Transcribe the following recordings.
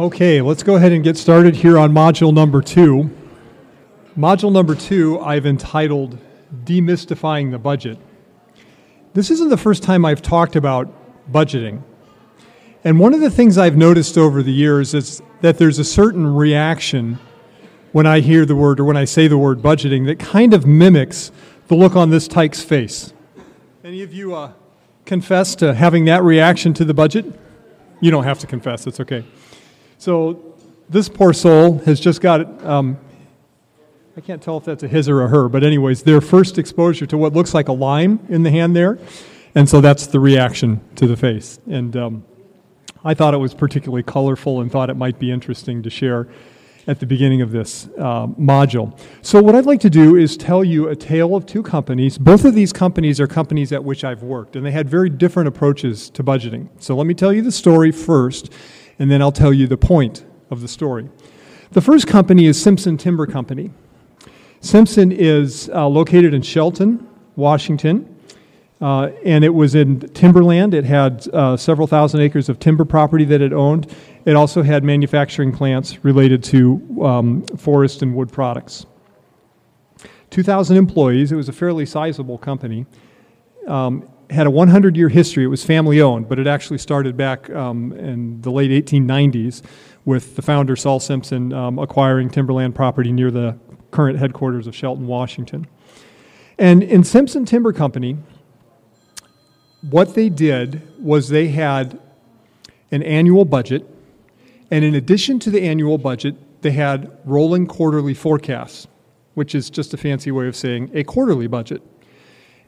Okay, let's go ahead and get started here on module number two. Module number two, I've entitled Demystifying the Budget. This isn't the first time I've talked about budgeting. And one of the things I've noticed over the years is that there's a certain reaction when I hear the word or when I say the word budgeting that kind of mimics the look on this tyke's face. Any of you uh, confess to having that reaction to the budget? You don't have to confess, it's okay. So, this poor soul has just got, um, I can't tell if that's a his or a her, but, anyways, their first exposure to what looks like a lime in the hand there. And so that's the reaction to the face. And um, I thought it was particularly colorful and thought it might be interesting to share at the beginning of this uh, module. So, what I'd like to do is tell you a tale of two companies. Both of these companies are companies at which I've worked, and they had very different approaches to budgeting. So, let me tell you the story first, and then I'll tell you the point of the story. The first company is Simpson Timber Company. Simpson is uh, located in Shelton, Washington. Uh, and it was in timberland. It had uh, several thousand acres of timber property that it owned. It also had manufacturing plants related to um, forest and wood products. 2,000 employees. It was a fairly sizable company. Um, had a 100 year history. It was family owned, but it actually started back um, in the late 1890s with the founder, Sol Simpson, um, acquiring timberland property near the current headquarters of Shelton, Washington. And in Simpson Timber Company, what they did was they had an annual budget, and in addition to the annual budget, they had rolling quarterly forecasts, which is just a fancy way of saying a quarterly budget.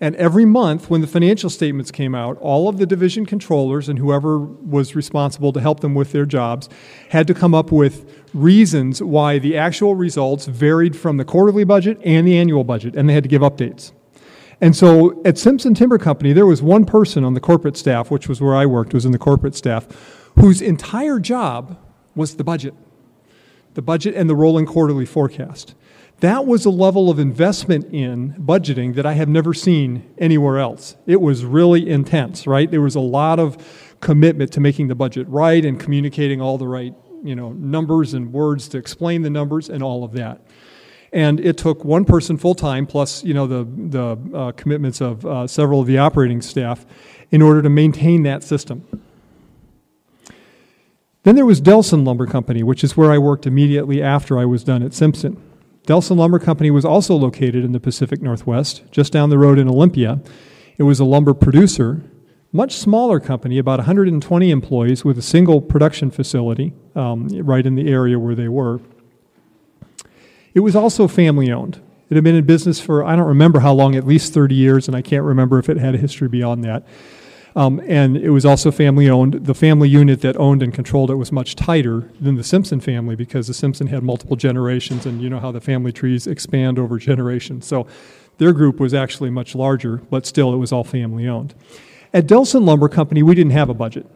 And every month, when the financial statements came out, all of the division controllers and whoever was responsible to help them with their jobs had to come up with reasons why the actual results varied from the quarterly budget and the annual budget, and they had to give updates. And so at Simpson Timber Company, there was one person on the corporate staff, which was where I worked, was in the corporate staff, whose entire job was the budget, the budget and the rolling quarterly forecast. That was a level of investment in budgeting that I have never seen anywhere else. It was really intense, right? There was a lot of commitment to making the budget right and communicating all the right, you know, numbers and words to explain the numbers and all of that and it took one person full time plus you know the the uh, commitments of uh, several of the operating staff in order to maintain that system. Then there was Delson Lumber Company, which is where I worked immediately after I was done at Simpson. Delson Lumber Company was also located in the Pacific Northwest, just down the road in Olympia. It was a lumber producer, much smaller company, about 120 employees with a single production facility um, right in the area where they were. It was also family owned. It had been in business for, I don't remember how long, at least 30 years, and I can't remember if it had a history beyond that. Um, and it was also family owned. The family unit that owned and controlled it was much tighter than the Simpson family because the Simpson had multiple generations, and you know how the family trees expand over generations. So their group was actually much larger, but still it was all family owned. At Delson Lumber Company, we didn't have a budget.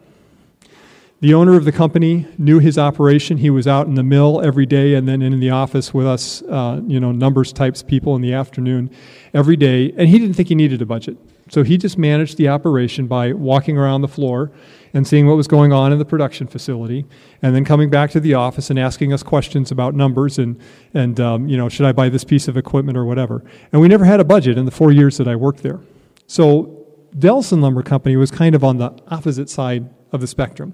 The owner of the company knew his operation. He was out in the mill every day and then in the office with us, uh, you know, numbers types people in the afternoon every day. And he didn't think he needed a budget. So he just managed the operation by walking around the floor and seeing what was going on in the production facility, and then coming back to the office and asking us questions about numbers and, and um, you know, should I buy this piece of equipment or whatever. And we never had a budget in the four years that I worked there. So Delson Lumber Company was kind of on the opposite side of the spectrum.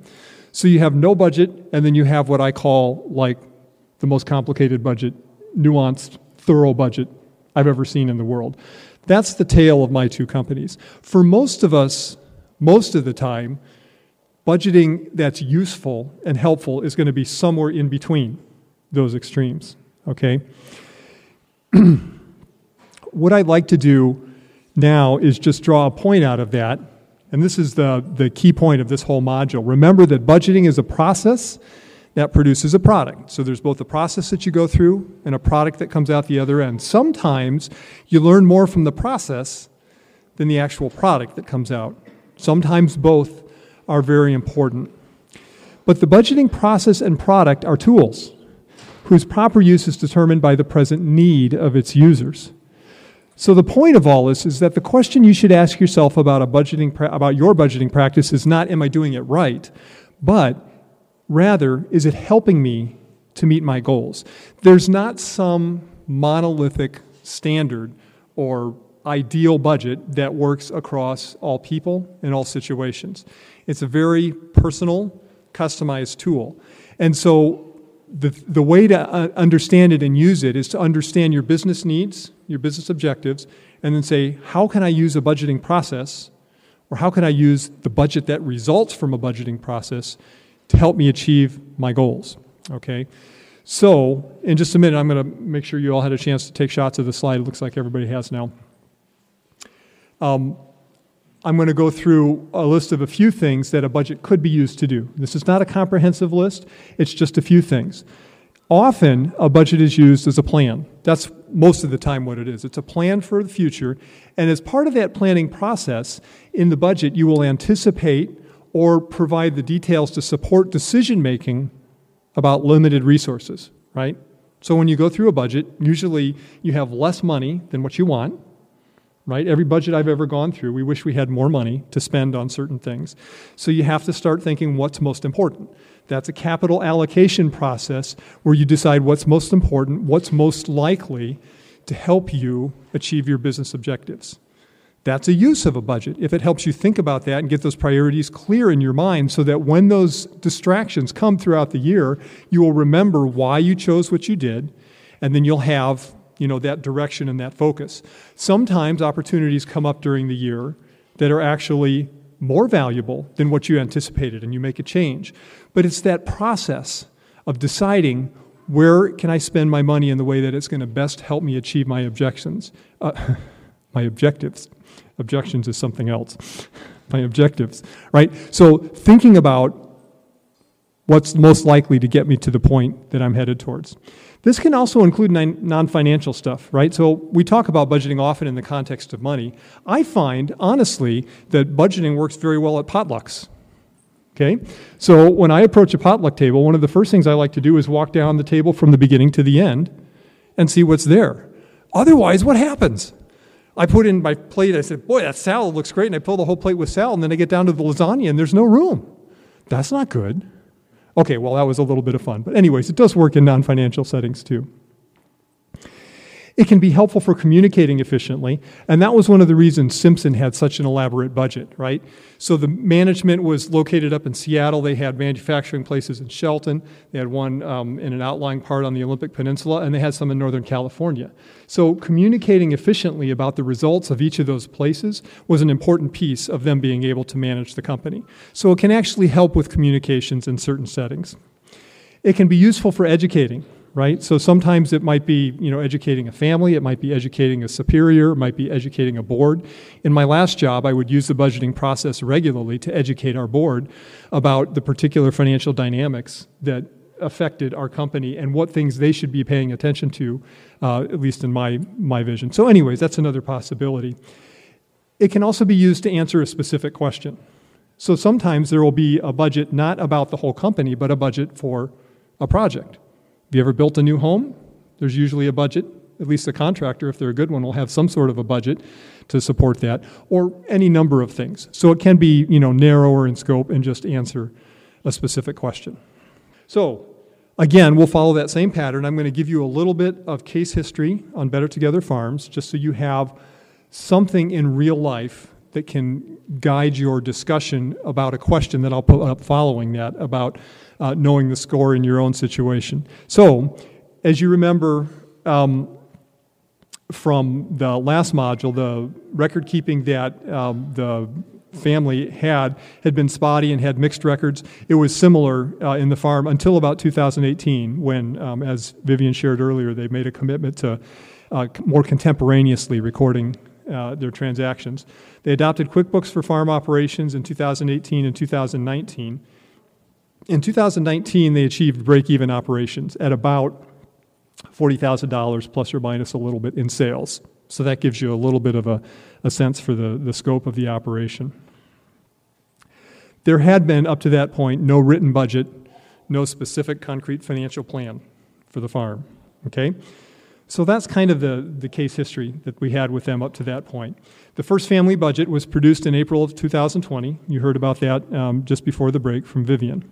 So you have no budget, and then you have what I call like the most complicated budget, nuanced, thorough budget I've ever seen in the world. That's the tale of my two companies. For most of us, most of the time, budgeting that's useful and helpful is going to be somewhere in between those extremes, okay? what I'd like to do now is just draw a point out of that and this is the, the key point of this whole module. Remember that budgeting is a process that produces a product. So there's both a process that you go through and a product that comes out the other end. Sometimes you learn more from the process than the actual product that comes out. Sometimes both are very important. But the budgeting process and product are tools whose proper use is determined by the present need of its users. So the point of all this is that the question you should ask yourself about a budgeting about your budgeting practice is not am I doing it right, but Rather, is it helping me to meet my goals? There's not some monolithic standard or ideal budget that works across all people in all situations. It's a very personal, customized tool. And so the, the way to uh, understand it and use it is to understand your business needs, your business objectives, and then say, how can I use a budgeting process, or how can I use the budget that results from a budgeting process to help me achieve my goals? Okay? So, in just a minute, I'm going to make sure you all had a chance to take shots of the slide. It looks like everybody has now. Um, I'm going to go through a list of a few things that a budget could be used to do. This is not a comprehensive list, it's just a few things. Often, a budget is used as a plan. That's most of the time what it is. It's a plan for the future, and as part of that planning process, in the budget, you will anticipate or provide the details to support decision making about limited resources, right? So when you go through a budget, usually you have less money than what you want right? Every budget I've ever gone through, we wish we had more money to spend on certain things. So you have to start thinking what's most important. That's a capital allocation process where you decide what's most important, what's most likely to help you achieve your business objectives. That's a use of a budget. If it helps you think about that and get those priorities clear in your mind so that when those distractions come throughout the year, you will remember why you chose what you did, and then you'll have you know, that direction and that focus. Sometimes opportunities come up during the year that are actually more valuable than what you anticipated and you make a change. But it's that process of deciding where can I spend my money in the way that it's going to best help me achieve my objections, uh, my objectives. Objections is something else. my objectives, right? So thinking about what's most likely to get me to the point that I'm headed towards. This can also include non financial stuff, right? So we talk about budgeting often in the context of money. I find, honestly, that budgeting works very well at potlucks. Okay? So when I approach a potluck table, one of the first things I like to do is walk down the table from the beginning to the end and see what's there. Otherwise, what happens? I put in my plate, I said, Boy, that salad looks great. And I fill the whole plate with salad, and then I get down to the lasagna, and there's no room. That's not good. Okay, well, that was a little bit of fun. But, anyways, it does work in non financial settings too. It can be helpful for communicating efficiently, and that was one of the reasons Simpson had such an elaborate budget, right? So the management was located up in Seattle. They had manufacturing places in Shelton. They had one um, in an outlying part on the Olympic Peninsula, and they had some in Northern California. So communicating efficiently about the results of each of those places was an important piece of them being able to manage the company. So it can actually help with communications in certain settings. It can be useful for educating right? So sometimes it might be, you know, educating a family, it might be educating a superior, it might be educating a board. In my last job, I would use the budgeting process regularly to educate our board about the particular financial dynamics that affected our company and what things they should be paying attention to, uh, at least in my, my vision. So, anyways, that's another possibility. It can also be used to answer a specific question. So sometimes there will be a budget not about the whole company, but a budget for a project. Have you ever built a new home? There's usually a budget. At least the contractor, if they're a good one, will have some sort of a budget to support that, or any number of things. So it can be, you know, narrower in scope and just answer a specific question. So, again, we'll follow that same pattern. I'm going to give you a little bit of case history on Better Together Farms, just so you have something in real life that can guide your discussion about a question that I'll put up following that about uh, knowing the score in your own situation. So, as you remember um, from the last module, the record keeping that um, the family had had been spotty and had mixed records. It was similar uh, in the farm until about 2018, when, um, as Vivian shared earlier, they made a commitment to uh, more contemporaneously recording uh, their transactions. They adopted QuickBooks for farm operations in 2018 and 2019. In 2019, they achieved break even operations at about $40,000 plus or minus a little bit in sales. So that gives you a little bit of a, a sense for the, the scope of the operation. There had been, up to that point, no written budget, no specific concrete financial plan for the farm. Okay? So that's kind of the, the case history that we had with them up to that point. The first family budget was produced in April of 2020. You heard about that um, just before the break from Vivian.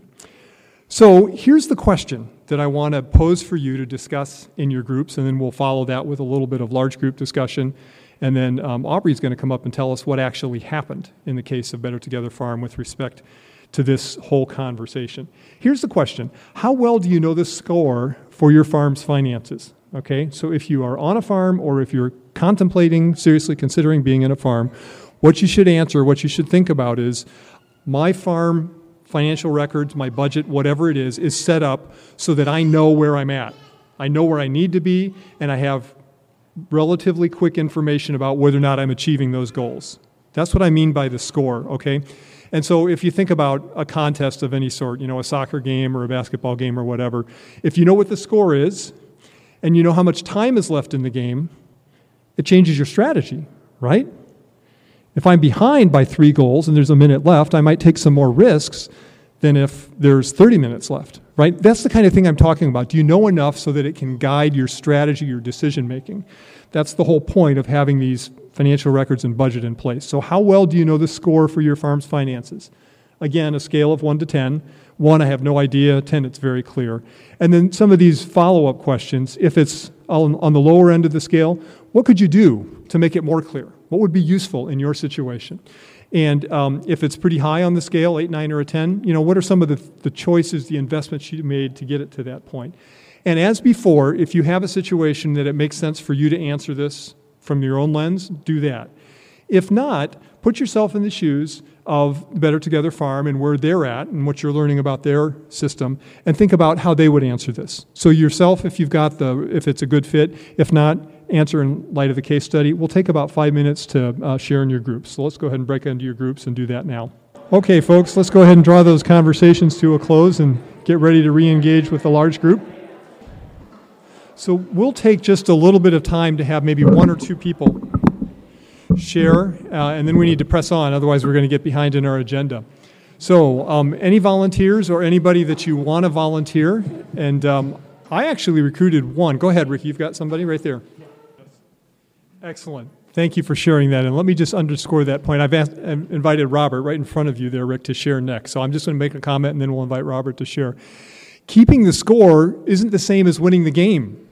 So here's the question that I want to pose for you to discuss in your groups, and then we'll follow that with a little bit of large group discussion. And then um, Aubrey's going to come up and tell us what actually happened in the case of Better Together Farm with respect to this whole conversation. Here's the question How well do you know the score for your farm's finances? Okay, so if you are on a farm or if you're contemplating, seriously considering being in a farm, what you should answer, what you should think about is my farm financial records, my budget, whatever it is, is set up so that I know where I'm at. I know where I need to be, and I have relatively quick information about whether or not I'm achieving those goals. That's what I mean by the score, okay? And so if you think about a contest of any sort, you know, a soccer game or a basketball game or whatever, if you know what the score is and you know how much time is left in the game, it changes your strategy, right? If I'm behind by three goals and there's a minute left, I might take some more risks than if there's 30 minutes left, right? That's the kind of thing I'm talking about. Do you know enough so that it can guide your strategy, your decision making? That's the whole point of having these financial records and budget in place. So, how well do you know the score for your farm's finances? Again, a scale of 1 to 10. 1, I have no idea. 10, it's very clear. And then some of these follow up questions. If it's on, on the lower end of the scale, what could you do to make it more clear? What would be useful in your situation? And um, if it's pretty high on the scale, 8, 9, or a 10, you know, what are some of the, the choices, the investments you made to get it to that point? And as before, if you have a situation that it makes sense for you to answer this from your own lens, do that. If not, put yourself in the shoes of Better Together Farm and where they're at and what you're learning about their system and think about how they would answer this. So yourself if you've got the if it's a good fit, if not, answer in light of the case study. We'll take about five minutes to uh, share in your groups. So let's go ahead and break into your groups and do that now. Okay, folks, let's go ahead and draw those conversations to a close and get ready to re engage with the large group. So we'll take just a little bit of time to have maybe one or two people share, uh, and then we need to press on, otherwise, we're going to get behind in our agenda. So, um, any volunteers or anybody that you want to volunteer, and um, I actually recruited one. Go ahead, Ricky, you've got somebody right there. Excellent. Thank you for sharing that. And let me just underscore that point. I've asked, invited Robert right in front of you there, Rick, to share next. So I'm just going to make a comment and then we'll invite Robert to share. Keeping the score isn't the same as winning the game,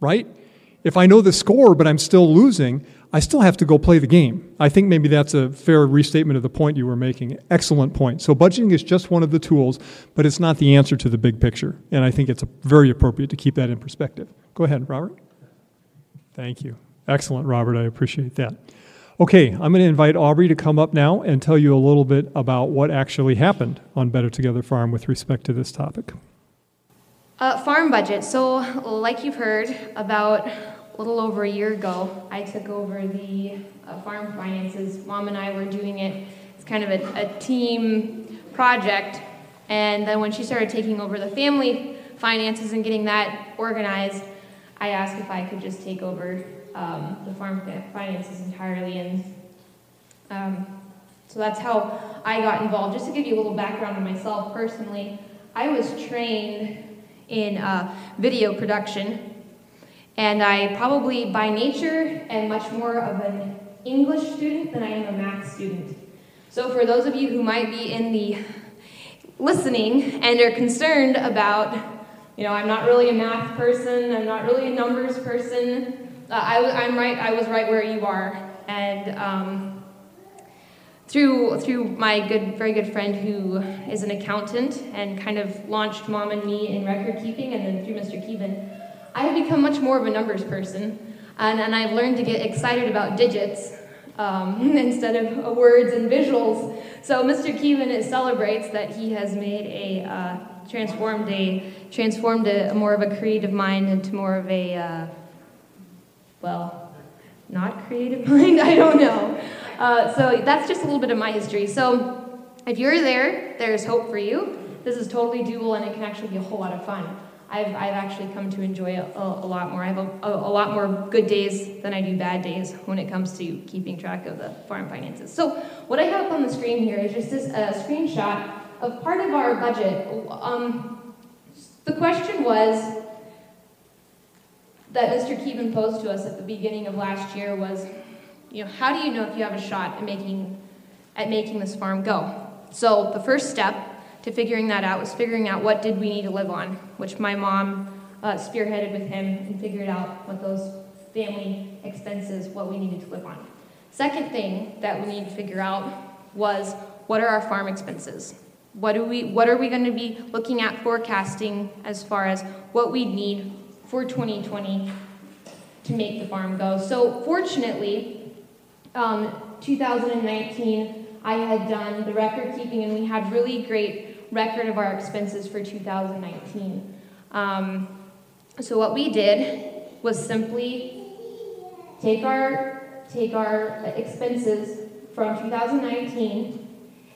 right? If I know the score but I'm still losing, I still have to go play the game. I think maybe that's a fair restatement of the point you were making. Excellent point. So budgeting is just one of the tools, but it's not the answer to the big picture. And I think it's very appropriate to keep that in perspective. Go ahead, Robert. Thank you. Excellent, Robert. I appreciate that. Okay, I'm going to invite Aubrey to come up now and tell you a little bit about what actually happened on Better Together Farm with respect to this topic. Uh, farm budget. So, like you've heard, about a little over a year ago, I took over the uh, farm finances. Mom and I were doing it. It's kind of a, a team project. And then when she started taking over the family finances and getting that organized, I asked if I could just take over um, the farm finances entirely. And um, so that's how I got involved. Just to give you a little background on myself personally, I was trained in uh, video production, and I probably by nature am much more of an English student than I am a math student. So for those of you who might be in the listening and are concerned about, you know, I'm not really a math person, I'm not really a numbers person, uh, I, am right. I was right where you are, and um, through through my good, very good friend who is an accountant and kind of launched mom and me in record keeping, and then through Mr. Kevin, I have become much more of a numbers person, and, and I've learned to get excited about digits. Um, instead of words and visuals. So Mr. Kevin celebrates that he has made a uh, transformed a transformed a, more of a creative mind into more of a uh, well, not creative mind, I don't know. Uh, so that's just a little bit of my history. So if you're there, there's hope for you. This is totally doable and it can actually be a whole lot of fun. I've, I've actually come to enjoy it a, a lot more. I have a, a, a, lot more good days than I do bad days when it comes to keeping track of the farm finances. So what I have up on the screen here is just this uh, screenshot of part of our budget. Um, the question was, that Mr. Kevin posed to us at the beginning of last year was, you know, how do you know if you have a shot at making, at making this farm go? So the first step to figuring that out was figuring out what did we need to live on, which my mom uh, spearheaded with him and figured out what those family expenses, what we needed to live on. Second thing that we needed to figure out was what are our farm expenses? What, do we, what are we going to be looking at forecasting as far as what we need for 2020 to make the farm go? So, fortunately, um, 2019, I had done the record keeping, and we had really great record of our expenses for 2019. Um, so what we did was simply take our take our expenses from 2019,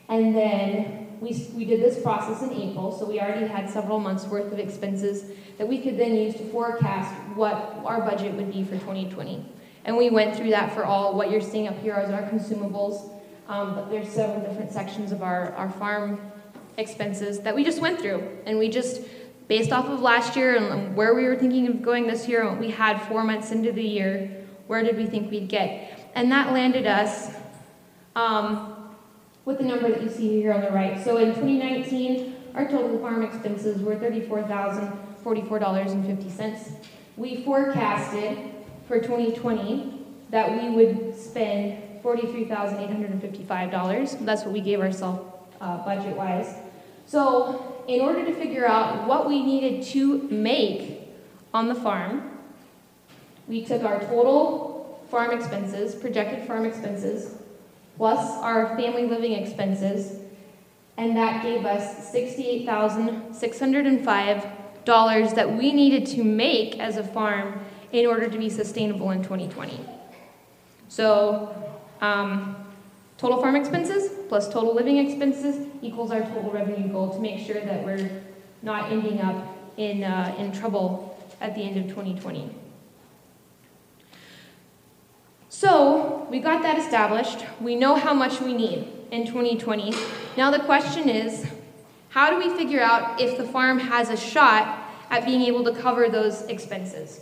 and then we, we did this process in April, so we already had several months worth of expenses that we could then use to forecast what our budget would be for 2020. And we went through that for all what you're seeing up here as our consumables, um, but there's several different sections of our, our farm expenses that we just went through, and we just based off of last year and where we were thinking of going this year, we had four months into the year, where did we think we'd get? And that landed us um, with the number that you see here on the right. So in 2019, our total farm expenses were $34,044.50. We forecasted for 2020 that we would spend $43,855. That's what we gave ourselves uh, budget wise. So in order to figure out what we needed to make on the farm, we took our total farm expenses, projected farm expenses, plus our family living expenses, and that gave us $68,605 that we needed to make as a farm in order to be sustainable in 2020. So, um, Total farm expenses plus total living expenses equals our total revenue goal to make sure that we're not ending up in, uh, in trouble at the end of 2020. So, we got that established. We know how much we need in 2020. Now, the question is how do we figure out if the farm has a shot at being able to cover those expenses?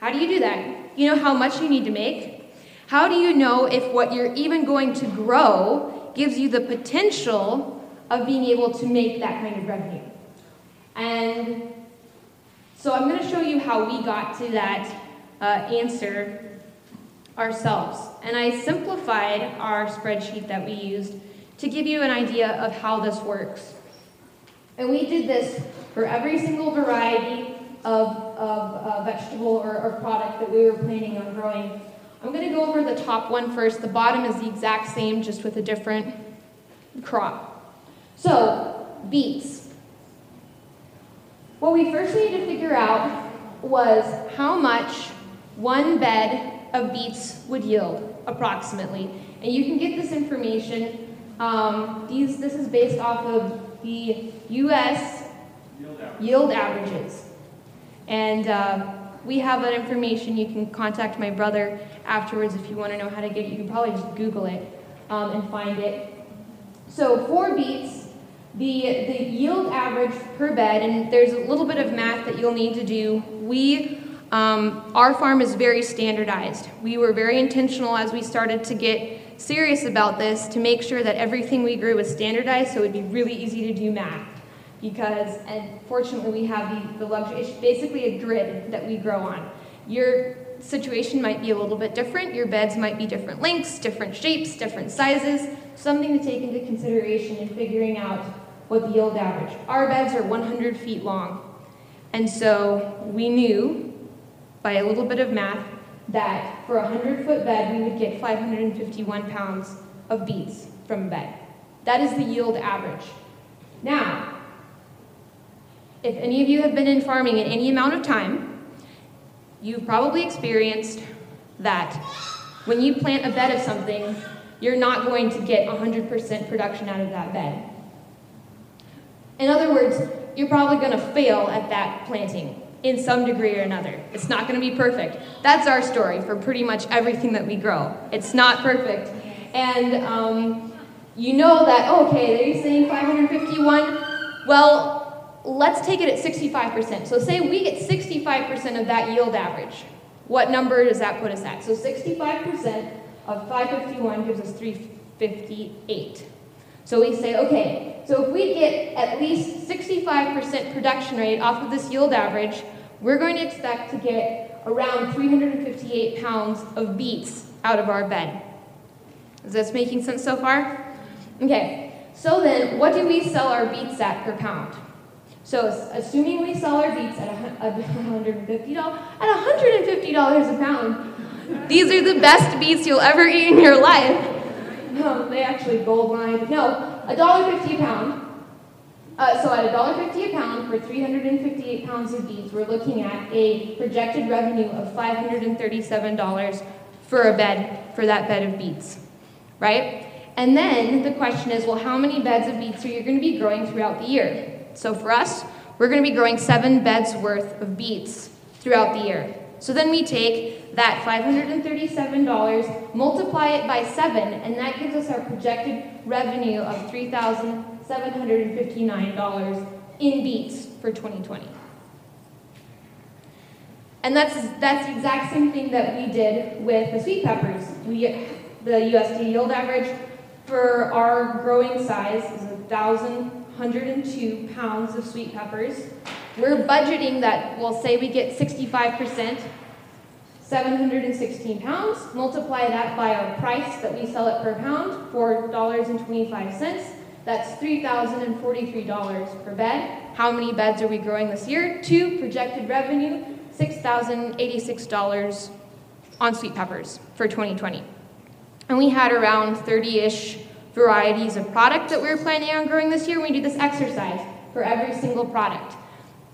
How do you do that? You know how much you need to make, how do you know if what you're even going to grow gives you the potential of being able to make that kind of revenue? And so I'm going to show you how we got to that uh, answer ourselves. And I simplified our spreadsheet that we used to give you an idea of how this works. And we did this for every single variety of, of uh, vegetable or, or product that we were planning on growing I'm going to go over the top one first. The bottom is the exact same, just with a different crop. So, beets. What we first needed to figure out was how much one bed of beets would yield, approximately. And you can get this information. Um, these, this is based off of the U.S. yield, average. yield averages. And uh, we have that information. You can contact my brother afterwards if you want to know how to get it. You can probably just Google it um, and find it. So for beets, the, the yield average per bed, and there's a little bit of math that you'll need to do. We, um, our farm is very standardized. We were very intentional as we started to get serious about this to make sure that everything we grew was standardized so it would be really easy to do math because, and fortunately, we have the, the luxury, it's basically a grid that we grow on. Your situation might be a little bit different. Your beds might be different lengths, different shapes, different sizes. Something to take into consideration in figuring out what the yield average. Our beds are 100 feet long. And so we knew by a little bit of math that for a 100 foot bed, we would get 551 pounds of beets from a bed. That is the yield average. Now, if any of you have been in farming in any amount of time, you've probably experienced that when you plant a bed of something, you're not going to get 100% production out of that bed. In other words, you're probably going to fail at that planting in some degree or another. It's not going to be perfect. That's our story for pretty much everything that we grow. It's not perfect. And um, you know that, okay, they're saying 551. Well, let's take it at 65%. So say we get 65% of that yield average. What number does that put us at? So 65% of 551 gives us 358. So we say, okay, so if we get at least 65% production rate off of this yield average, we're going to expect to get around 358 pounds of beets out of our bed. Is this making sense so far? Okay, so then what do we sell our beets at per pound? So assuming we sell our beets at $150, at $150 a pound, these are the best beets you'll ever eat in your life. No, they actually gold lined. No, $1.50 a pound. Uh, so at $1.50 a pound for 358 pounds of beets, we're looking at a projected revenue of $537 for a bed, for that bed of beets, right? And then the question is, well, how many beds of beets are you going to be growing throughout the year? So for us, we're going to be growing seven beds worth of beets throughout the year. So then we take that $537, multiply it by seven, and that gives us our projected revenue of $3,759 in beets for 2020. And that's, that's the exact same thing that we did with the sweet peppers. We, the USDA yield average for our growing size is 1,102 pounds of sweet peppers. We're budgeting that, we'll say we get 65%, 716 pounds. Multiply that by our price that we sell it per pound, $4.25. That's $3,043 per bed. How many beds are we growing this year? Two, projected revenue, $6,086 on sweet peppers for 2020. And we had around 30 ish varieties of product that we were planning on growing this year. We do this exercise for every single product.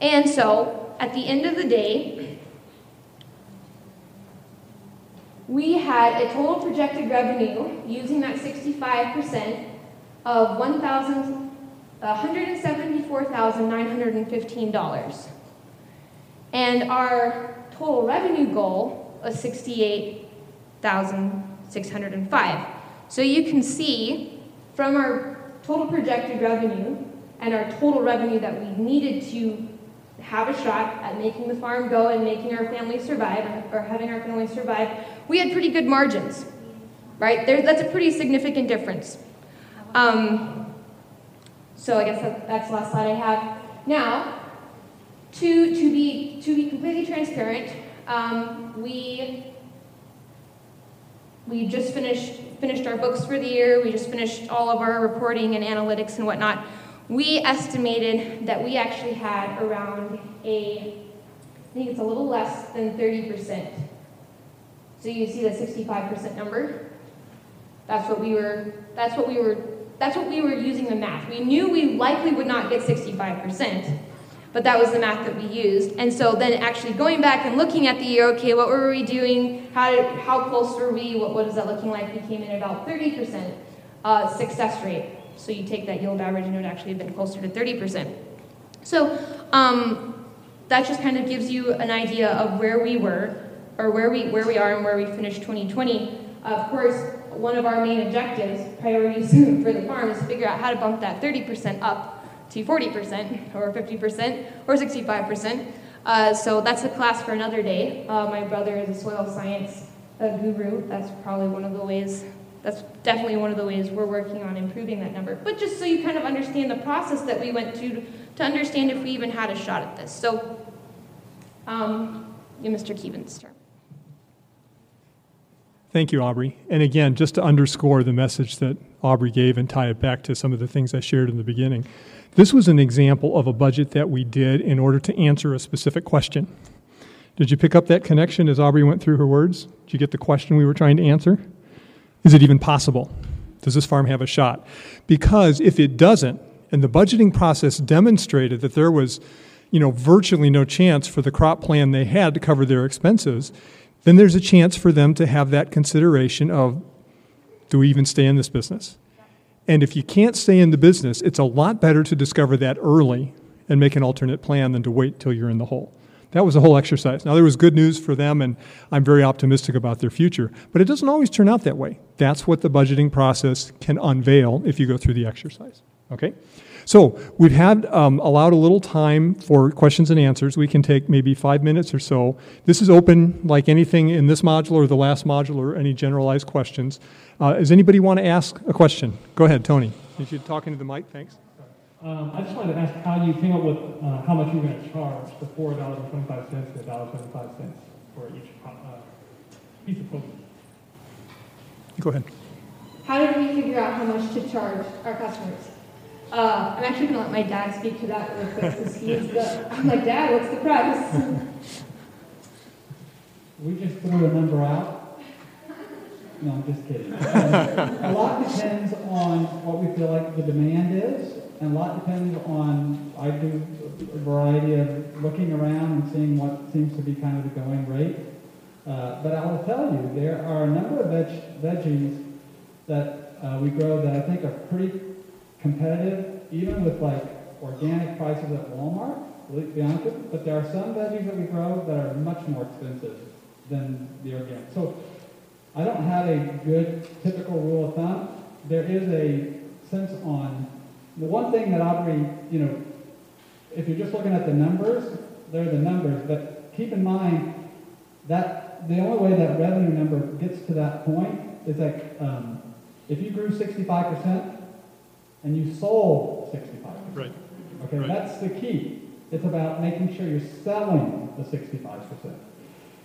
And so at the end of the day, we had a total projected revenue using that 65% of $174,915. And our total revenue goal was 68,605. So you can see from our total projected revenue and our total revenue that we needed to have a shot at making the farm go and making our family survive or having our family survive, we had pretty good margins, right? There, that's a pretty significant difference. Um, so I guess that, that's the last slide I have. Now, to, to, be, to be completely transparent, um, we, we just finished, finished our books for the year. We just finished all of our reporting and analytics and whatnot. We estimated that we actually had around a, I think it's a little less than 30%. So you see the 65% number? That's what we were, that's what we were, that's what we were using the math. We knew we likely would not get 65%. But that was the math that we used. And so then actually going back and looking at the year, okay, what were we doing? How, did, how close were we? What, what is that looking like? We came in about 30% uh, success rate. So you take that yield average and it would actually have been closer to 30%. So um, that just kind of gives you an idea of where we were, or where we, where we are and where we finished 2020. Uh, of course, one of our main objectives, priorities for the farm, is to figure out how to bump that 30% up to 40% or 50% or 65%. Uh, so that's a class for another day. Uh, my brother is a soil science uh, guru. That's probably one of the ways, that's definitely one of the ways we're working on improving that number. But just so you kind of understand the process that we went through to understand if we even had a shot at this. So, um, Mr. Kevin's turn. Thank you, Aubrey. And again, just to underscore the message that Aubrey gave and tie it back to some of the things I shared in the beginning. This was an example of a budget that we did in order to answer a specific question. Did you pick up that connection as Aubrey went through her words? Did you get the question we were trying to answer? Is it even possible? Does this farm have a shot? Because if it doesn't, and the budgeting process demonstrated that there was, you know, virtually no chance for the crop plan they had to cover their expenses, then there's a chance for them to have that consideration of do we even stay in this business? And if you can't stay in the business, it's a lot better to discover that early and make an alternate plan than to wait till you're in the hole. That was the whole exercise. Now, there was good news for them, and I'm very optimistic about their future, but it doesn't always turn out that way. That's what the budgeting process can unveil if you go through the exercise. Okay? So, we've had um, allowed a little time for questions and answers. We can take maybe five minutes or so. This is open like anything in this module or the last module or any generalized questions. Uh, does anybody want to ask a question? Go ahead, Tony. Need you to talk into the mic, thanks. Um, I just wanted to ask how you came up with uh, how much you were going to charge the four dollars and twenty-five cents to dollar seventy-five cents for each uh, piece of clothing. Go ahead. How did we figure out how much to charge our customers? Uh, I'm actually gonna let my dad speak to that real quick because he's the. I'm like, Dad, what's the price? We just threw a number out. No, I'm just kidding. A lot depends on what we feel like the demand is, and a lot depends on, I do a variety of looking around and seeing what seems to be kind of the going rate. Uh, but I will tell you, there are a number of veg- veggies that uh, we grow that I think are pretty competitive, even with like organic prices at Walmart, to be honest with. But there are some veggies that we grow that are much more expensive than the organic. So I don't have a good typical rule of thumb. There is a sense on the one thing that Aubrey, you know, if you're just looking at the numbers, they're the numbers, but keep in mind that the only way that revenue number gets to that point is like um, if you grew 65% and you sold 65%. Right. Okay, Right. that's the key. It's about making sure you're selling the 65%.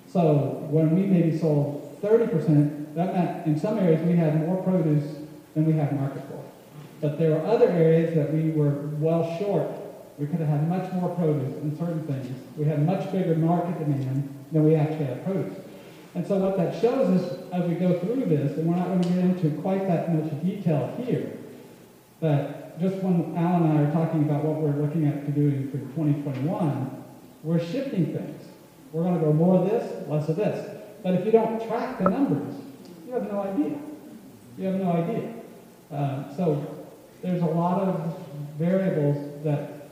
So when we maybe sold 30%, that meant in some areas we had more produce than we had market for. But there were other areas that we were well short. We could have had much more produce in certain things. We had much bigger market demand than we actually had produce. And so what that shows us as we go through this, and we're not going to get into quite that much detail here, but just when Al and I are talking about what we're looking at to doing for 2021, we're shifting things. We're going to go more of this, less of this. But if you don't track the numbers, you have no idea. You have no idea. Uh, so there's a lot of variables that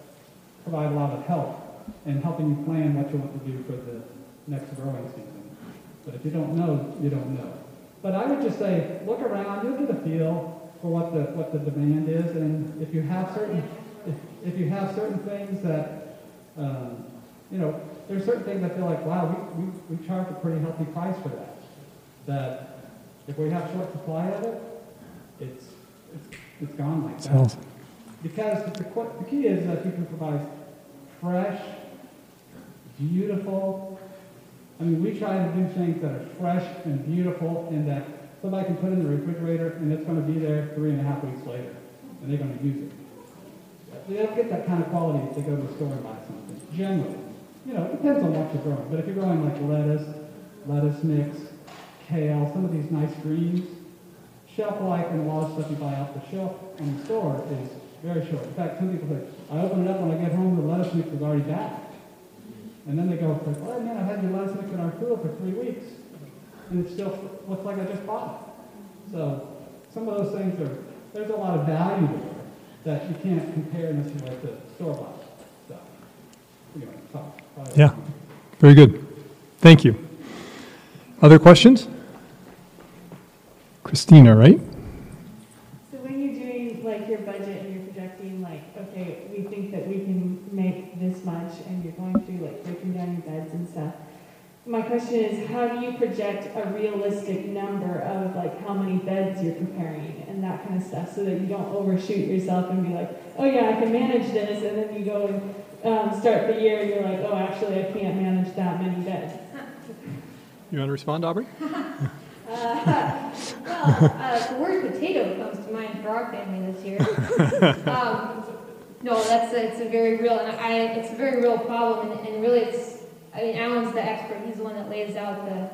provide a lot of help in helping you plan what you want to do for the next growing season. But if you don't know, you don't know. But I would just say, look around, you'll get a feel for what the what the demand is, and if you have certain if, if you have certain things that um, you know, there's certain things I feel like, wow, we, we, we charge a pretty healthy price for that. That if we have short supply of it, it's it's, it's gone like that. Because the, the key is that you can provide fresh, beautiful. I mean, we try to do things that are fresh and beautiful, and that somebody can put in the refrigerator, and it's going to be there three and a half weeks later, and they're going to use it. They don't get that kind of quality if they go to the store and buy something. Generally, you know, it depends on what you're growing. But if you're growing like lettuce, lettuce mix, kale, some of these nice greens, shelf life and a lot of stuff you buy off the shelf in the store is very short. In fact, some people say, I open it up when I get home, the lettuce mix is already back. And then they go, oh man, I've had your lettuce mix in our cooler for three weeks. And it still looks like I just bought it. So some of those things are, there's a lot of value there that you can't compare necessarily to store bought stuff. You know, so, uh, Yeah, very good. Thank you. Other questions? Christina, right? So when you're doing like your budget and you're projecting like, okay, we think that we can make this much and you're going through like breaking down your beds and stuff. My question is, how do you project a realistic number of like how many beds you're preparing and that kind of stuff so that you don't overshoot yourself and be like, oh yeah, I can manage this and then you go and um, start the year and you're like, oh, actually I can't manage that many beds. You want to respond, Aubrey? Uh, well, uh, the word potato comes to mind for our family this year. um, no, that's a, it's a very real, and I, it's a very real problem, and, and really, it's. I mean, Alan's the expert. He's the one that lays out the,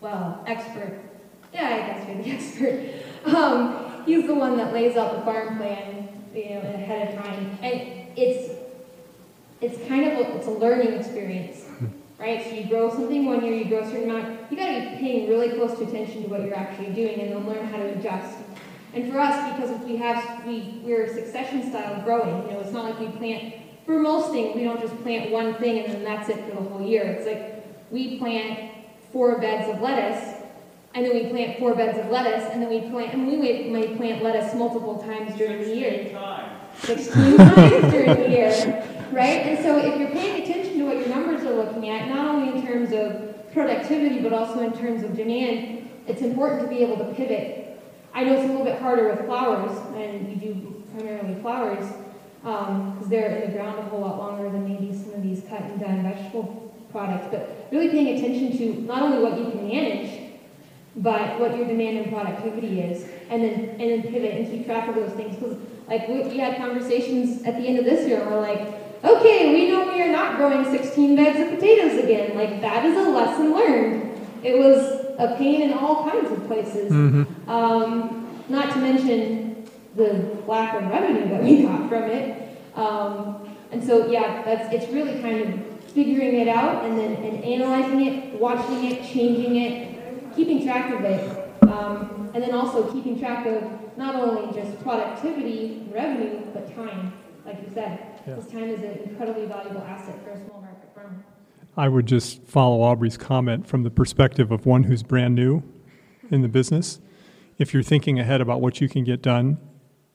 well, expert. Yeah, I guess you're the expert. Um, he's the one that lays out the farm plan, you know, ahead of time, and it's, it's kind of a, it's a learning experience right? So you grow something one year, you grow a certain amount. You got to be paying really close to attention to what you're actually doing, and then learn how to adjust. And for us, because if we have we we're succession style growing, you know, it's not like we plant. For most things, we don't just plant one thing and then that's it for the whole year. It's like we plant four beds of lettuce, and then we plant four beds of lettuce, and then we plant, and we may, may plant lettuce multiple times during the year. 16 times during the year, right? And so if you're paying attention what your numbers are looking at, not only in terms of productivity, but also in terms of demand, it's important to be able to pivot. I know it's a little bit harder with flowers, and we do primarily flowers, um, because they're in the ground a whole lot longer than maybe some of these cut and done vegetable products. But really paying attention to not only what you can manage, but what your demand and productivity is, and then and then pivot and keep track of those things. Because like we, we had conversations at the end of this year, we're like, okay, we know we are not growing 16 beds of potatoes again. Like that is a lesson learned. It was a pain in all kinds of places. Mm-hmm. Um, not to mention the lack of revenue that we got from it. Um, and so, yeah, that's it's really kind of figuring it out and then and analyzing it, watching it, changing it, keeping track of it, um, and then also keeping track of not only just productivity, and revenue, but time. Like you said, Yeah. time is an incredibly valuable asset for a small market farmer. I would just follow Aubrey's comment from the perspective of one who's brand new in the business. If you're thinking ahead about what you can get done,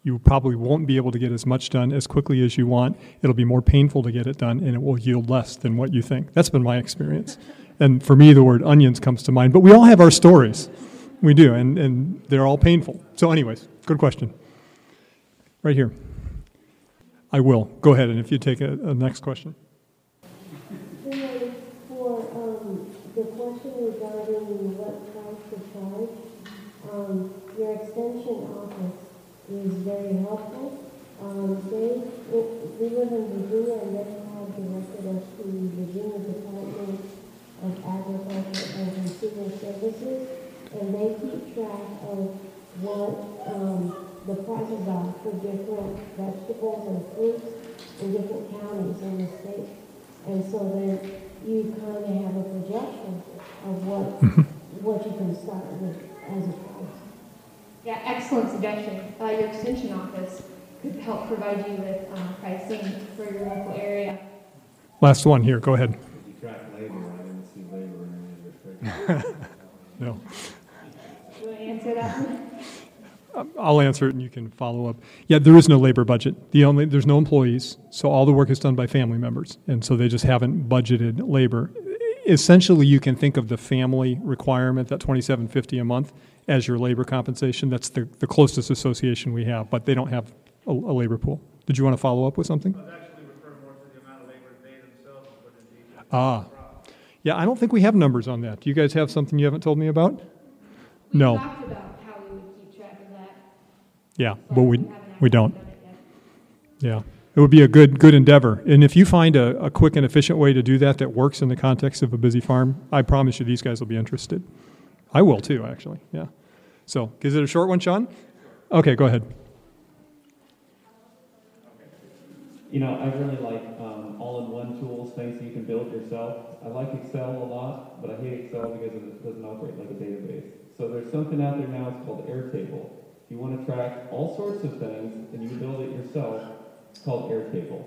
you probably won't be able to get as much done as quickly as you want. It'll be more painful to get it done, and it will yield less than what you think. That's been my experience. And for me, the word onions comes to mind. But we all have our stories. We do, and, and they're all painful. So, anyways, good question. Right here. I will. Go ahead, and if you take a, a next question. Your extension office is very helpful. Um, they, we live in Virginia and they have directed us to the Virginia Department of Agriculture and Consumer Services, and they keep track of what, um, the prices are for different vegetables and fruits in different counties in the state. And so then you kind of have a projection of what, what you can start with as a price. Yeah, excellent suggestion. Uh, your extension office could help provide you with um, pricing for your local area. Last one here. Go ahead. You track labor, I didn't see labor in any of your figures. No. Do you want to answer that one? I'll answer it and you can follow up. Yeah, there is no labor budget. The only there's no employees, so all the work is done by family members, and so they just haven't budgeted labor. Essentially, you can think of the family requirement, that twenty seven fifty a month, as your labor compensation. That's the, the closest association we have, but they don't have a, a labor pool. Did you want to follow up with something? actually refer more to the amount of labor they themselves put into Ah, yeah. I don't think we have numbers on that. Do you guys have something you haven't told me about? We No. talked about how we would keep track of that. Yeah, but we we don't. Yeah, it would be a good good endeavor. And if you find a, a quick and efficient way to do that that works in the context of a busy farm, I promise you these guys will be interested. I will too, actually. Yeah. So, is it a short one, Sean? Okay, go ahead. You know, I really like um, all-in-one tools, things you can build yourself. I like Excel a lot, but I hate Excel because it doesn't operate like a database. So there's something out there now, it's called Airtable. If you want to track all sorts of things and you build it yourself, it's called Airtable.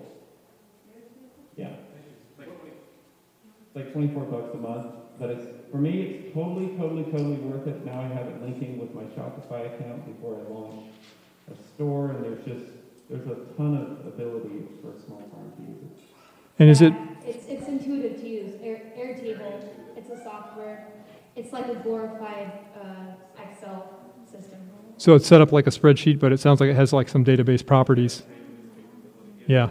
Yeah. It's like 24 bucks a month, but it's, for me, it's totally, totally, totally worth it. Now I have it linking with my Shopify account before I launch a store, and there's just, there's a ton of ability for a small farm to use it. And is it It's, it's intuitive to use. Air, Airtable, it's a software. It's like a glorified uh, Excel system. So? It's set up like a spreadsheet, but it sounds like it has like some database properties. Yeah.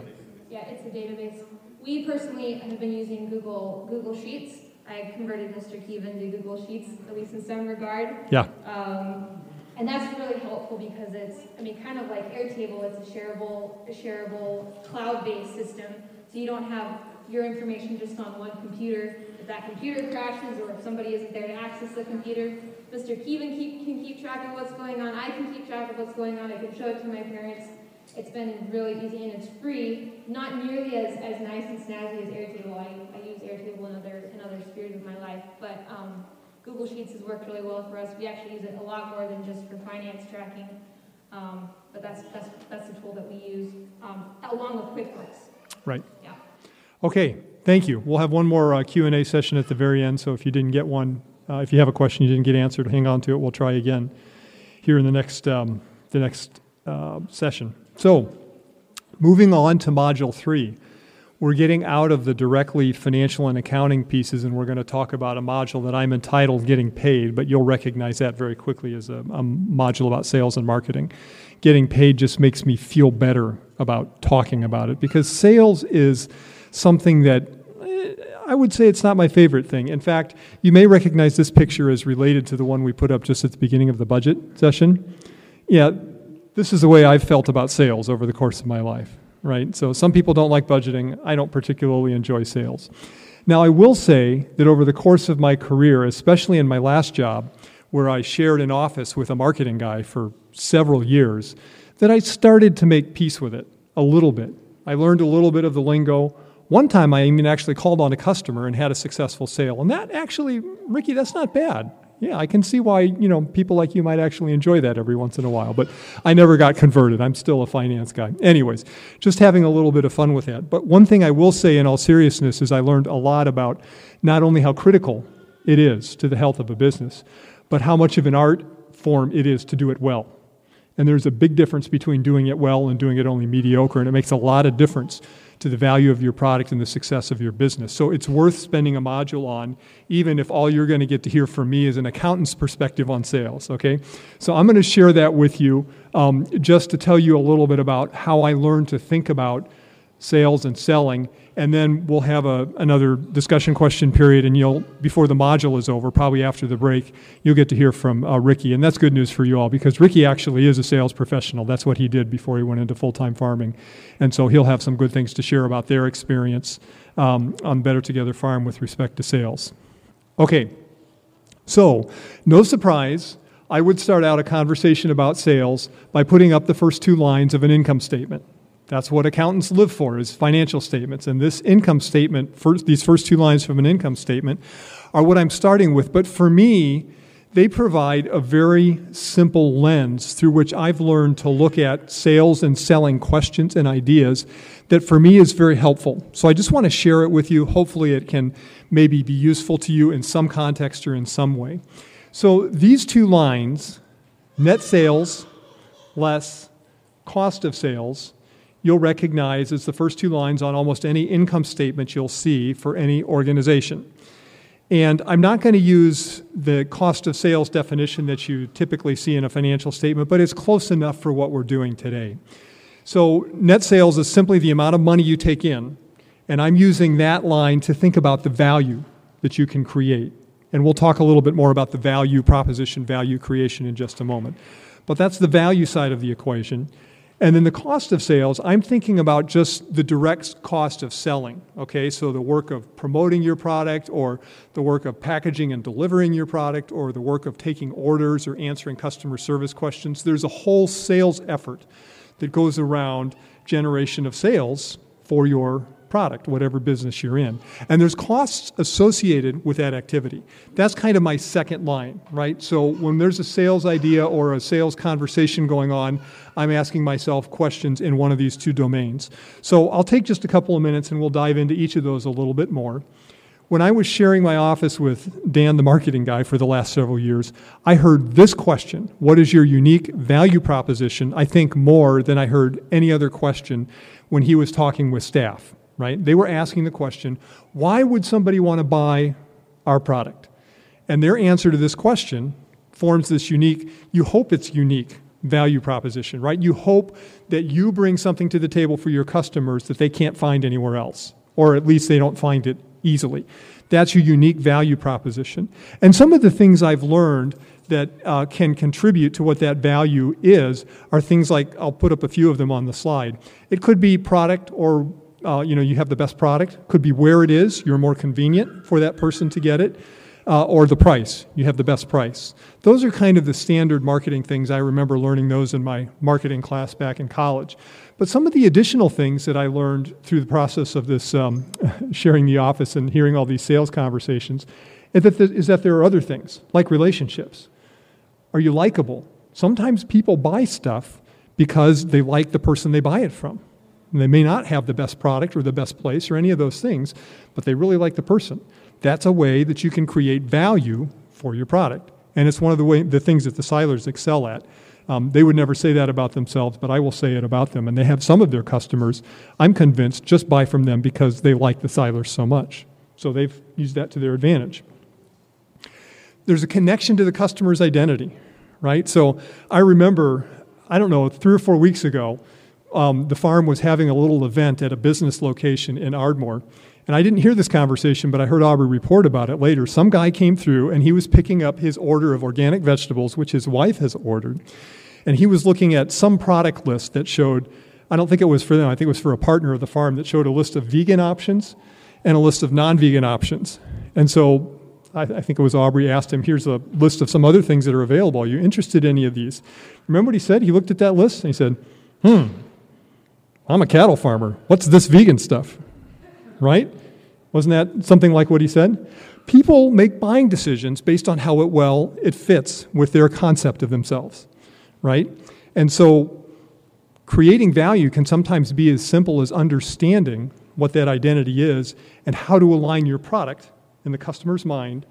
Yeah, it's a database. We personally have been using Google Google Sheets. I converted Mr. Kevin to Google Sheets, at least in some regard. Yeah. Um, and that's really helpful because it's, I mean, kind of like Airtable, it's a shareable, a shareable cloud-based system. So you don't have your information just on one computer. If that computer crashes or if somebody isn't there to access the computer, Mr. Kevin keep, can keep track of what's going on. I can keep track of what's going on. I can show it to my parents. It's been really easy and it's free. Not nearly as, as nice and snazzy as Airtable. I, I use Airtable in other in other spheres of my life, but um, Google Sheets has worked really well for us. We actually use it a lot more than just for finance tracking. Um, but that's that's that's the tool that we use um, along with QuickBooks. Right. Yeah. Okay, thank you. We'll have one more uh, Q&A session at the very end, so if you didn't get one, uh, if you have a question you didn't get answered, hang on to it. We'll try again here in the next, um, the next uh, session. So, moving on to Module 3. we're getting out of the directly financial and accounting pieces, and we're going to talk about a module that I'm entitled Getting Paid, but you'll recognize that very quickly as a, a module about sales and marketing. Getting paid just makes me feel better about talking about it because sales is something that I would say it's not my favorite thing. In fact, you may recognize this picture as related to the one we put up just at the beginning of the budget session. Yeah, this is the way I've felt about sales over the course of my life, right? So some people don't like budgeting. I don't particularly enjoy sales. Now, I will say that over the course of my career, especially in my last job, where I shared an office with a marketing guy for several years, that I started to make peace with it a little bit. I learned a little bit of the lingo. One time I even actually called on a customer and had a successful sale. And that actually, Ricky, that's not bad. Yeah, I can see why, you know, people like you might actually enjoy that every once in a while. But I never got converted. I'm still a finance guy. Anyways, just having a little bit of fun with that. But one thing I will say in all seriousness is I learned a lot about not only how critical it is to the health of a business, but how much of an art form it is to do it well. And there's a big difference between doing it well and doing it only mediocre, and it makes a lot of difference to the value of your product and the success of your business. So it's worth spending a module on, even if all you're going to get to hear from me is an accountant's perspective on sales, okay? So I'm going to share that with you um, just to tell you a little bit about how I learned to think about sales and selling and then we'll have a, another discussion question period and you'll before the module is over probably after the break you'll get to hear from uh, ricky. And that's good news for you all because ricky actually is a sales professional. That's what he did before he went into full-time farming. And so he'll have some good things to share about their experience um, on better together farm with respect to sales. Okay. So no surprise i would start out a conversation about sales by putting up the first two lines of an income statement that's what accountants live for is financial statements. And this income statement, first, these first two lines from an income statement, are what I'm starting with. But for me, they provide a very simple lens through which I've learned to look at sales and selling questions and ideas that for me is very helpful. So I just want to share it with you. Hopefully, it can maybe be useful to you in some context or in some way. So these two lines net sales less cost of sales you'll recognize as the first two lines on almost any income statement you'll see for any organization. And I'm not going to use the cost of sales definition that you typically see in a financial statement, but it's close enough for what we're doing today. So, net sales is simply the amount of money you take in, and I'm using that line to think about the value that you can create. And we'll talk a little bit more about the value proposition, value creation in just a moment. But that's the value side of the equation. And then the cost of sales, I'm thinking about just the direct cost of selling. Okay, so the work of promoting your product, or the work of packaging and delivering your product, or the work of taking orders or answering customer service questions. There's a whole sales effort that goes around generation of sales for your product, whatever business you're in. And there's costs associated with that activity. That's kind of my second line, right? So when there's a sales idea or a sales conversation going on, I'm asking myself questions in one of these two domains. So I'll take just a couple of minutes and we'll dive into each of those a little bit more. When I was sharing my office with Dan, the marketing guy, for the last several years, I heard this question What is your unique value proposition? I think more than I heard any other question when he was talking with staff right? They were asking the question, why would somebody want to buy our product? And their answer to this question forms this unique, you hope it's unique value proposition, right? You hope that you bring something to the table for your customers that they can't find anywhere else, or at least they don't find it easily. That's your unique value proposition. And some of the things I've learned that uh, can contribute to what that value is are things like I'll put up a few of them on the slide. It could be product or uh, you know, you have the best product. Could be where it is, you're more convenient for that person to get it, uh, or the price, you have the best price. Those are kind of the standard marketing things. I remember learning those in my marketing class back in college. But some of the additional things that I learned through the process of this um, sharing the office and hearing all these sales conversations is that, is that there are other things, like relationships. Are you likable? Sometimes people buy stuff because they like the person they buy it from. They may not have the best product or the best place or any of those things, but they really like the person. That's a way that you can create value for your product. And it's one of the, way, the things that the Seilers excel at. Um, they would never say that about themselves, but I will say it about them. And they have some of their customers, I'm convinced, just buy from them because they like the Silers so much. So they've used that to their advantage. There's a connection to the customer's identity, right? So I remember, I don't know, three or four weeks ago, um, the farm was having a little event at a business location in Ardmore. And I didn't hear this conversation, but I heard Aubrey report about it later. Some guy came through and he was picking up his order of organic vegetables, which his wife has ordered. And he was looking at some product list that showed, I don't think it was for them, I think it was for a partner of the farm that showed a list of vegan options and a list of non vegan options. And so I, I, think it was Aubrey asked him, here's a list of some other things that are available. Are you interested in any of these? Remember what he said? He looked at that list and he said, hmm, I'm a cattle farmer. What's this vegan stuff? Right? Wasn't that something like what he said? People make buying decisions based on how it well it fits with their concept of themselves, right? And so creating value can sometimes be as simple as understanding what that identity is and how to align your product in the customer's mind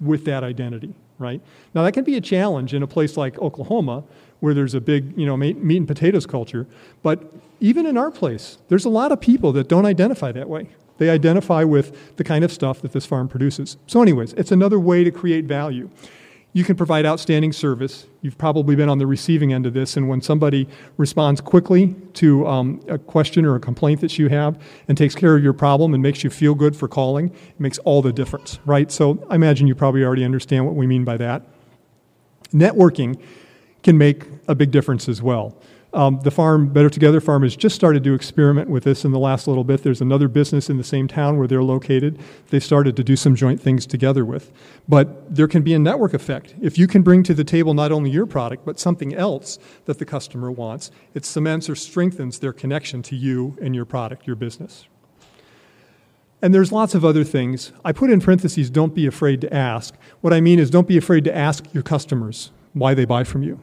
with that identity, right? Now that can be a challenge in a place like Oklahoma where there's a big, you know, meat and potatoes culture, but even in our place, there's a lot of people that don't identify that way. They identify with the kind of stuff that this farm produces. So anyways, it's another way to create value. You can provide outstanding service. You've probably been on the receiving end of this, and when somebody responds quickly to um, a question or a complaint that you have and takes care of your problem and makes you feel good for calling, it makes all the difference, right? So I imagine you probably already understand what we mean by that. Networking can make a big difference as well. Um, the farm, Better Together Farm, has just started to experiment with this in the last little bit. There's another business in the same town where they're located. They started to do some joint things together with. But there can be a network effect. If you can bring to the table not only your product, but something else that the customer wants, it cements or strengthens their connection to you and your product, your business. And there's lots of other things. I put in parentheses, don't be afraid to ask. What I mean is, don't be afraid to ask your customers why they buy from you.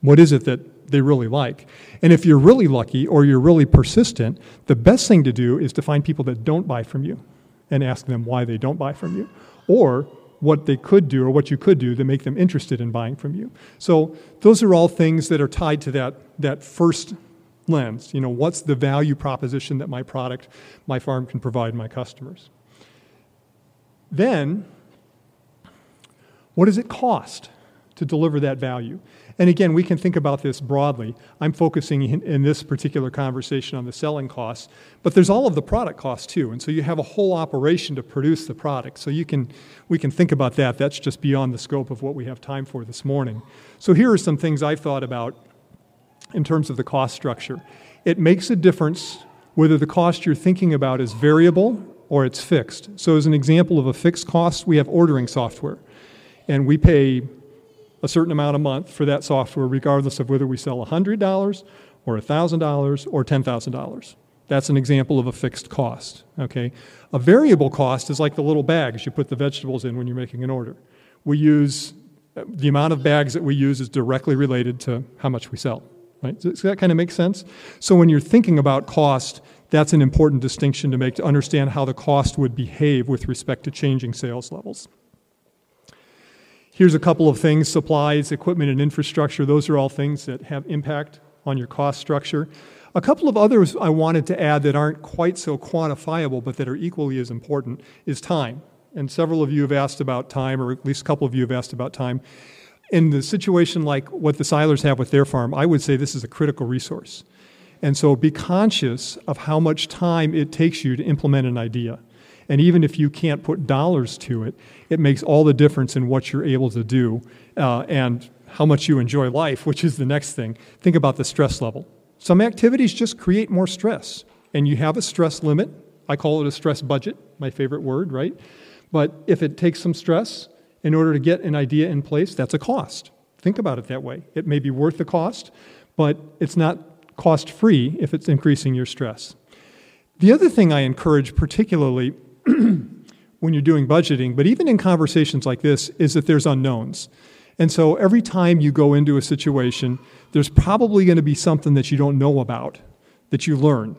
What is it that they really like. And if you're really lucky or you're really persistent, the best thing to do is to find people that don't buy from you and ask them why they don't buy from you or what they could do or what you could do to make them interested in buying from you. So those are all things that are tied to that, that first lens. You know, what's the value proposition that my product, my farm can provide my customers? Then, what does it cost to deliver that value? And again, we can think about this broadly. I'm focusing in, in, this particular conversation on the selling costs, but there's all of the product costs too. And so you have a whole operation to produce the product. So you can, we can think about that. That's just beyond the scope of what we have time for this morning. So here are some things I've thought about in terms of the cost structure. It makes a difference whether the cost you're thinking about is variable or it's fixed. So as an example of a fixed cost, we have ordering software. And we pay a certain amount a month for that software, regardless of whether we sell $100 or $1,000 or $10,000. That's an example of a fixed cost. Okay? A variable cost is like the little bags you put the vegetables in when you're making an order. We use the amount of bags that we use is directly related to how much we sell. Right? Does that kind of make sense? So when you're thinking about cost, that's an important distinction to make to understand how the cost would behave with respect to changing sales levels. Here's a couple of things supplies, equipment, and infrastructure. Those are all things that have impact on your cost structure. A couple of others I wanted to add that aren't quite so quantifiable but that are equally as important is time. And several of you have asked about time, or at least a couple of you have asked about time. In the situation like what the Silers have with their farm, I would say this is a critical resource. And so be conscious of how much time it takes you to implement an idea. And even if you can't put dollars to it, it makes all the difference in what you're able to do uh, and how much you enjoy life, which is the next thing. Think about the stress level. Some activities just create more stress, and you have a stress limit. I call it a stress budget, my favorite word, right? But if it takes some stress in order to get an idea in place, that's a cost. Think about it that way. It may be worth the cost, but it's not cost free if it's increasing your stress. The other thing I encourage, particularly when you're doing budgeting, but even in conversations like this, is that there's unknowns. And so every time you go into a situation, there's probably going to be something that you don't know about that you learn.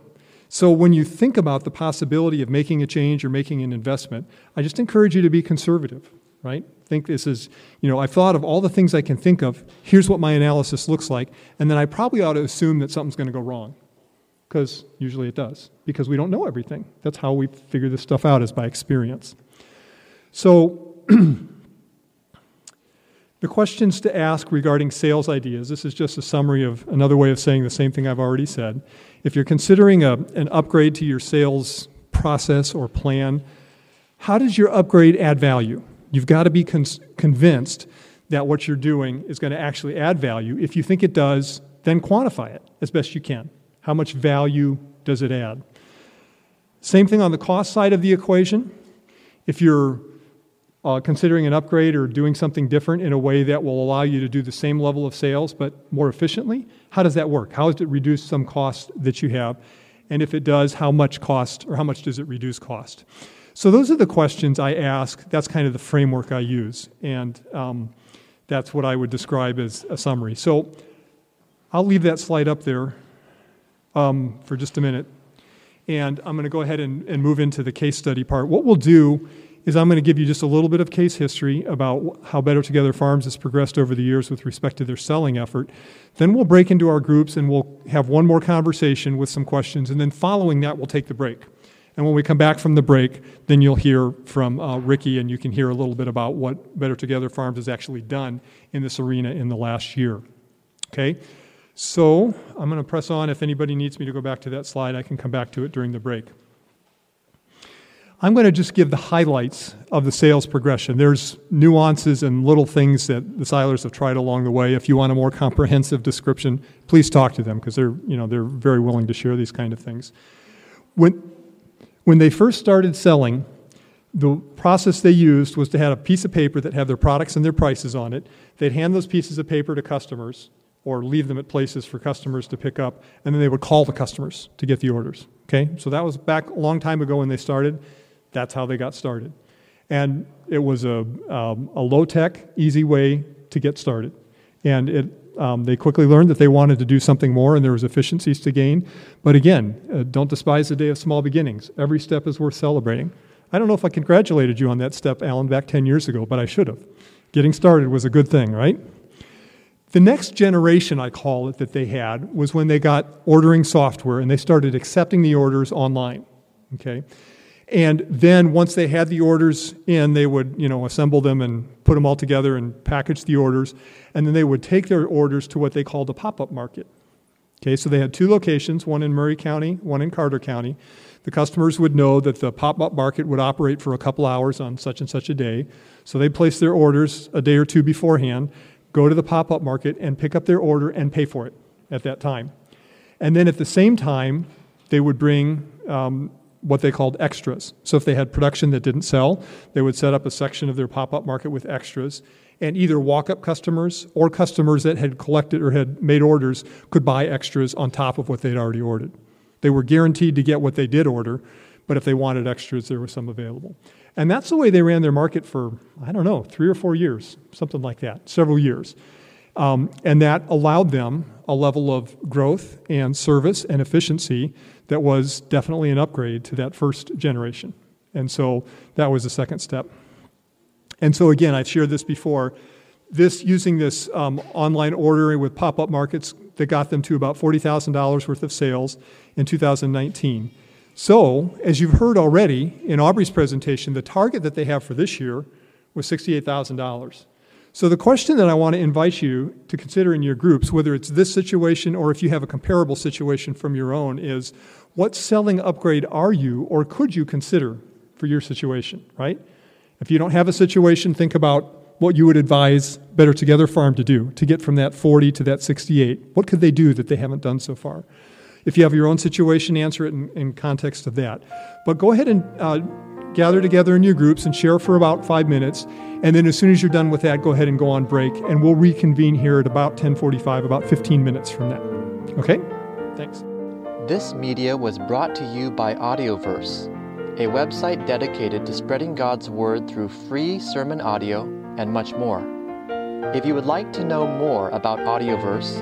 So when you think about the possibility of making a change or making an investment, I just encourage you to be conservative. right? Think this is, you know, I've thought of all the things I can think of. Here's what my analysis looks like. And then I probably ought to assume that something's going to go wrong. Because usually it does. Because we don't know everything. That's how we figure this stuff out, is by experience. So, the questions to ask regarding sales ideas this is just a summary of another way of saying the same thing I've already said. If you're considering a, an upgrade to your sales process or plan, how does your upgrade add value? You've got to be con- convinced that what you're doing is going to actually add value. If you think it does, then quantify it as best you can. How much value does it add? Same thing on the cost side of the equation. If you're uh, considering an upgrade or doing something different in a way that will allow you to do the same level of sales but more efficiently, how does that work? How does it reduce some cost that you have? And if it does, how much cost or how much does it reduce cost? So those are the questions I ask. That's kind of the framework I use, and um, that's what I would describe as a summary. So I'll leave that slide up there um, for just a minute, and I'm going to go ahead and, and move into the case study part. What we'll do is I'm going to give you just a little bit of case history about how Better Together Farms has progressed over the years with respect to their selling effort. Then we'll break into our groups and we'll have one more conversation with some questions, and then following that, we'll take the break. And when we come back from the break, then you'll hear from uh, Ricky and you can hear a little bit about what Better Together Farms has actually done in this arena in the last year. Okay? So I'm going to press on. If anybody needs me to go back to that slide, I can come back to it during the break. I'm going to just give the highlights of the sales progression. There's nuances and little things that the Seilers have tried along the way. If you want a more comprehensive description, please talk to them because they're, you know, they're very willing to share these kind of things. When, when they first started selling, the process they used was to have a piece of paper that had their products and their prices on it. They'd hand those pieces of paper to customers or leave them at places for customers to pick up, and then they would call the customers to get the orders. Okay? So that was back a long time ago when they started. That's how they got started. And it was a, um, a low tech, easy way to get started. And it um, they quickly learned that they wanted to do something more and there was efficiencies to gain. But again, uh, don't despise the day of small beginnings. Every step is worth celebrating. I don't know if I congratulated you on that step, Alan, back 10 years ago, but I should have. Getting started was a good thing, right? The next generation, I call it, that they had was when they got ordering software and they started accepting the orders online. Okay? And then once they had the orders in, they would, you know, assemble them and put them all together and package the orders. And then they would take their orders to what they called a pop-up market. Okay, so they had two locations, one in Murray County, one in Carter County. The customers would know that the pop-up market would operate for a couple hours on such and such a day. So they'd place their orders a day or two beforehand, go to the pop-up market and pick up their order and pay for it at that time. And then at the same time, they would bring um, what they called extras. So if they had production that didn't sell, they would set up a section of their pop up market with extras. And either walk up customers or customers that had collected or had made orders could buy extras on top of what they'd already ordered. They were guaranteed to get what they did order, but if they wanted extras, there was some available. And that's the way they ran their market for, I don't know, three or four years, something like that, several years. Um, and that allowed them a level of growth and service and efficiency that was definitely an upgrade to that first generation. And so that was the second step. And so again, I've shared this before. This using this um, online ordering with pop-up markets that got them to about forty thousand dollars worth of sales in 2019. So, as you've heard already in Aubrey's presentation, the target that they have for this year was sixty-eight thousand dollars. So, the question that I want to invite you to consider in your groups, whether it's this situation or if you have a comparable situation from your own, is what selling upgrade are you or could you consider for your situation, right? If you don't have a situation, think about what you would advise Better Together Farm to do to get from that 40 to that 68. What could they do that they haven't done so far? If you have your own situation, answer it in, in context of that. But go ahead and uh, gather together in your groups and share for about five minutes. And then as soon as you're done with that, go ahead and go on break. And we'll reconvene here at about 1045, about 15 minutes from now. Okay? Thanks. This media was brought to you by Audioverse, a website dedicated to spreading God's Word through free sermon audio and much more. If you would like to know more about Audioverse,